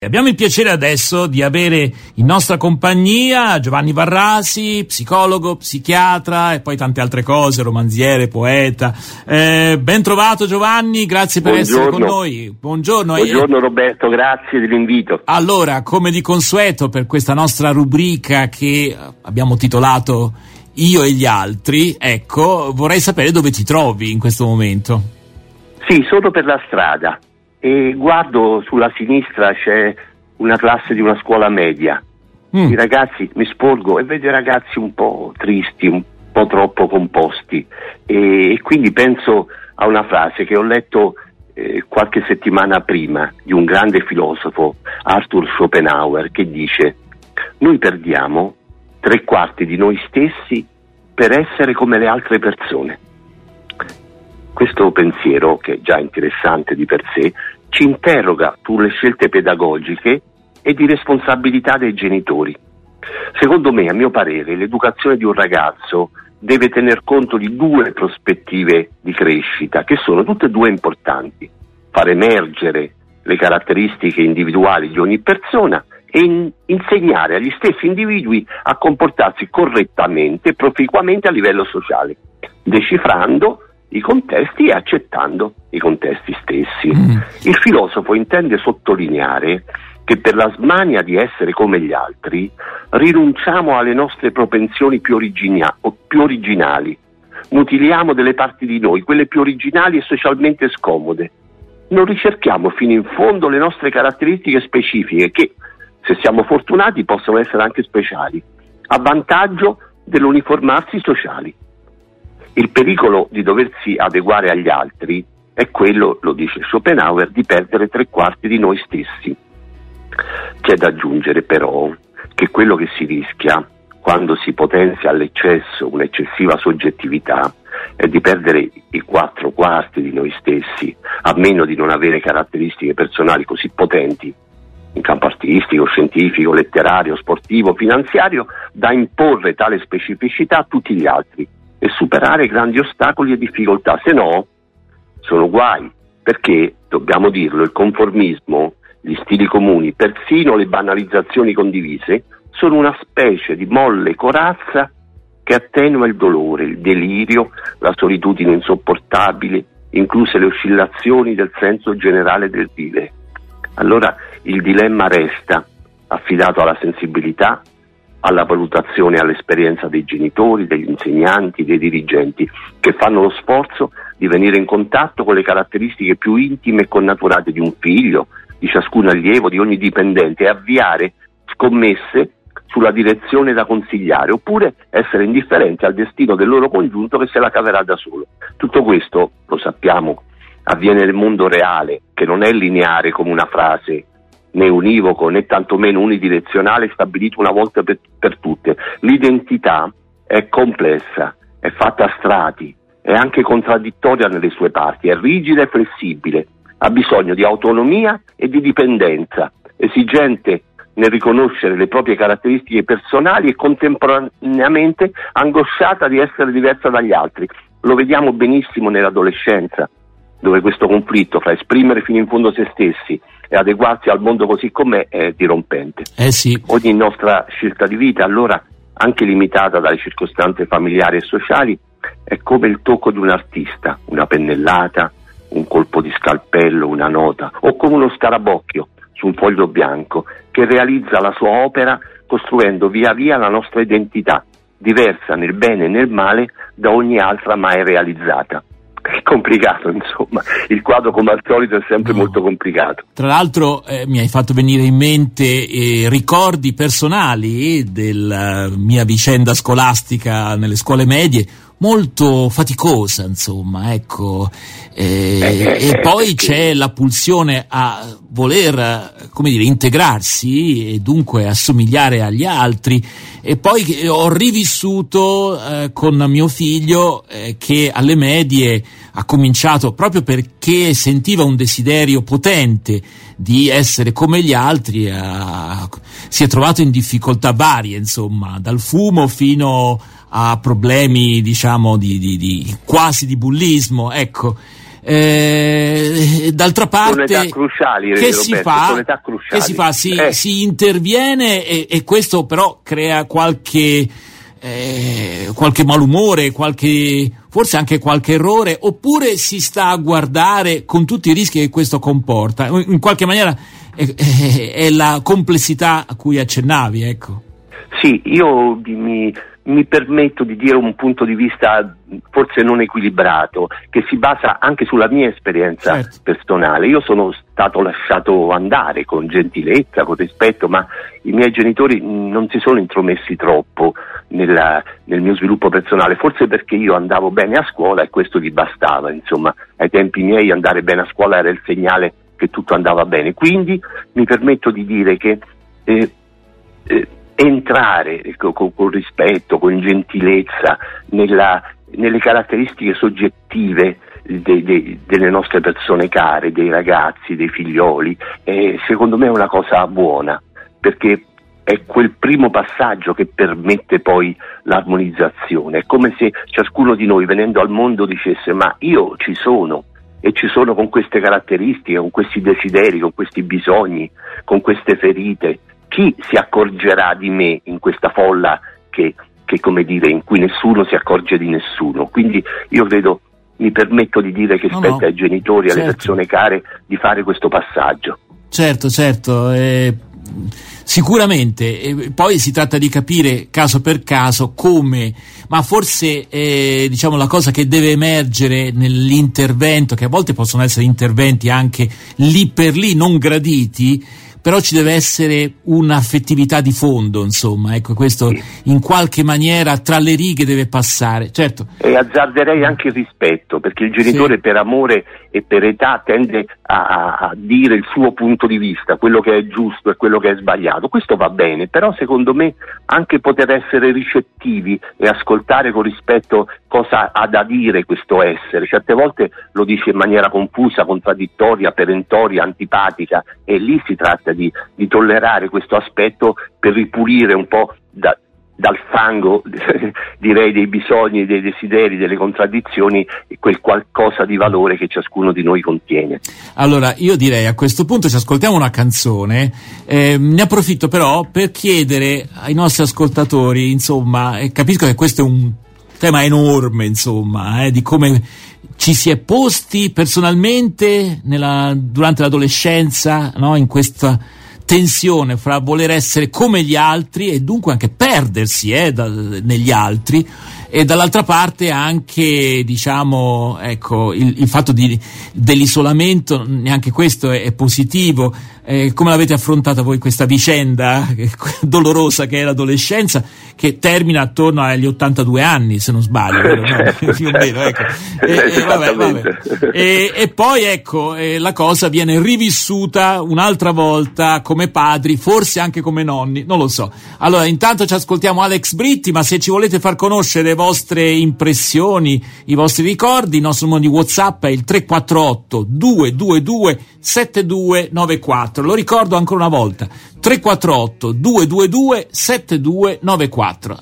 Abbiamo il piacere adesso di avere in nostra compagnia Giovanni Varrasi, psicologo, psichiatra e poi tante altre cose, romanziere, poeta. Eh, ben trovato Giovanni, grazie per Buongiorno. essere con noi. Buongiorno. Buongiorno Roberto, grazie dell'invito. Allora, come di consueto per questa nostra rubrica che abbiamo titolato Io e gli altri, ecco, vorrei sapere dove ti trovi in questo momento. Sì, sono per la strada e guardo sulla sinistra c'è una classe di una scuola media. Mm. I ragazzi, mi sporgo e vedo i ragazzi un po' tristi, un po' troppo composti e, e quindi penso a una frase che ho letto eh, qualche settimana prima di un grande filosofo, Arthur Schopenhauer, che dice noi perdiamo tre quarti di noi stessi per essere come le altre persone. Questo pensiero, che è già interessante di per sé, ci interroga sulle scelte pedagogiche e di responsabilità dei genitori. Secondo me, a mio parere, l'educazione di un ragazzo deve tener conto di due prospettive di crescita, che sono tutte e due importanti. Far emergere le caratteristiche individuali di ogni persona e in- insegnare agli stessi individui a comportarsi correttamente e proficuamente a livello sociale, decifrando i contesti e accettando i contesti stessi. Mm. Il filosofo intende sottolineare che per la smania di essere come gli altri rinunciamo alle nostre propensioni più, originia- o più originali, mutiliamo delle parti di noi, quelle più originali e socialmente scomode. Non ricerchiamo fino in fondo le nostre caratteristiche specifiche che, se siamo fortunati, possono essere anche speciali, a vantaggio dell'uniformarsi sociali. Il pericolo di doversi adeguare agli altri è quello, lo dice Schopenhauer, di perdere tre quarti di noi stessi. C'è da aggiungere però che quello che si rischia quando si potenzia all'eccesso un'eccessiva soggettività è di perdere i quattro quarti di noi stessi, a meno di non avere caratteristiche personali così potenti in campo artistico, scientifico, letterario, sportivo, finanziario, da imporre tale specificità a tutti gli altri e superare grandi ostacoli e difficoltà, se no sono guai, perché, dobbiamo dirlo, il conformismo, gli stili comuni, persino le banalizzazioni condivise, sono una specie di molle corazza che attenua il dolore, il delirio, la solitudine insopportabile, incluse le oscillazioni del senso generale del vivere. Allora il dilemma resta affidato alla sensibilità, alla valutazione e all'esperienza dei genitori, degli insegnanti, dei dirigenti, che fanno lo sforzo di venire in contatto con le caratteristiche più intime e connaturate di un figlio, di ciascun allievo, di ogni dipendente e avviare scommesse sulla direzione da consigliare, oppure essere indifferenti al destino del loro congiunto che se la caverà da solo. Tutto questo, lo sappiamo, avviene nel mondo reale, che non è lineare come una frase, né univoco né tantomeno unidirezionale stabilito una volta per, per tutte. L'identità è complessa, è fatta a strati, è anche contraddittoria nelle sue parti, è rigida e flessibile, ha bisogno di autonomia e di dipendenza, esigente nel riconoscere le proprie caratteristiche personali e contemporaneamente angosciata di essere diversa dagli altri. Lo vediamo benissimo nell'adolescenza, dove questo conflitto fra esprimere fino in fondo se stessi e adeguarsi al mondo così com'è è dirompente. Eh sì, Ogni nostra scelta di vita, allora anche limitata dalle circostanze familiari e sociali, è come il tocco di un artista, una pennellata, un colpo di scalpello, una nota, o come uno scarabocchio su un foglio bianco che realizza la sua opera costruendo via via la nostra identità, diversa nel bene e nel male da ogni altra mai realizzata. È complicato, insomma, il quadro come al solito è sempre No. molto complicato. Tra l'altro eh, mi hai fatto venire in mente eh, ricordi personali della mia vicenda scolastica nelle scuole medie, molto faticosa, insomma, ecco. Eh, Eh, e poi sì. c'è la pulsione a voler, eh, come dire, integrarsi e dunque assomigliare agli altri. E poi eh, ho rivissuto eh, con mio figlio eh, che alle medie ha cominciato proprio perché sentiva un desiderio potente di essere come gli altri, a- si è trovato in difficoltà varie, insomma, dal fumo fino a problemi, diciamo, di, di- di- quasi di bullismo, ecco. Eh, d'altra parte cruciali, che, si fa, che si fa? Si, eh. si interviene e, e, questo però crea qualche, eh, qualche malumore, qualche, forse anche qualche errore, oppure si sta a guardare con tutti i rischi che questo comporta. In qualche maniera è, è, è la complessità a cui accennavi, ecco. Sì, io mi, mi permetto di dire un punto di vista forse non equilibrato, che si basa anche sulla mia esperienza certo. personale. Io sono stato lasciato andare con gentilezza, con rispetto, ma i miei genitori non si sono intromessi troppo nella, nel mio sviluppo personale, forse perché io andavo bene a scuola e questo gli bastava, insomma, ai tempi miei andare bene a scuola era il segnale che tutto andava bene. Quindi mi permetto di dire che eh, eh, entrare con, con, rispetto, con gentilezza nella, nelle caratteristiche soggettive de, de, delle nostre persone care, dei ragazzi, dei figlioli, eh, secondo me è una cosa buona, perché è quel primo passaggio che permette poi l'armonizzazione. È come se ciascuno di noi venendo al mondo dicesse ma io ci sono e ci sono con queste caratteristiche, con questi desideri, con questi bisogni, con queste ferite, chi si accorgerà di me in questa folla che, che, come dire, in cui nessuno si accorge di nessuno? Quindi io credo, mi permetto di dire che no, spetta no. ai genitori, alle certo. persone care, di fare questo passaggio. Certo, certo. Eh, sicuramente, eh, poi si tratta di capire caso per caso come, ma forse eh, diciamo la cosa che deve emergere nell'intervento, che a volte possono essere interventi anche lì per lì non graditi, però ci deve essere un'affettività di fondo, insomma, ecco, questo sì. in qualche maniera tra le righe deve passare, certo. E azzarderei anche il rispetto, perché il genitore sì. per amore e per età tende a, a, dire il suo punto di vista, quello che è giusto e quello che è sbagliato, questo va bene, però secondo me anche poter essere ricettivi e ascoltare con rispetto cosa ha da dire questo essere, certe volte lo dice in maniera confusa, contraddittoria, perentoria, antipatica e lì si tratta di, di tollerare questo aspetto per ripulire un po' da, dal fango, direi, dei bisogni, dei desideri, delle contraddizioni, quel qualcosa di valore che ciascuno di noi contiene. Allora, io direi a questo punto ci ascoltiamo una canzone, eh, ne approfitto però per chiedere ai nostri ascoltatori, insomma, eh, capisco che questo è un tema enorme, insomma, eh, di come ci si è posti personalmente nella, durante l'adolescenza, no, in questa tensione fra voler essere come gli altri e dunque anche perdersi eh, da, negli altri e dall'altra parte anche diciamo ecco il, il fatto di, dell'isolamento neanche questo è, è positivo. Eh, come l'avete affrontata voi questa vicenda dolorosa che è l'adolescenza che termina attorno agli 82 anni se non sbaglio più o meno ecco. e, e, vabbè, vabbè. E, e, poi ecco eh, la cosa viene rivissuta un'altra volta come padri forse anche come nonni non lo so. Allora intanto ci ascoltiamo Alex Britti ma se ci volete far conoscere vostre impressioni, i vostri ricordi. Il nostro numero di WhatsApp è il 348 222 7294. Lo ricordo ancora una volta: 348 222 7294.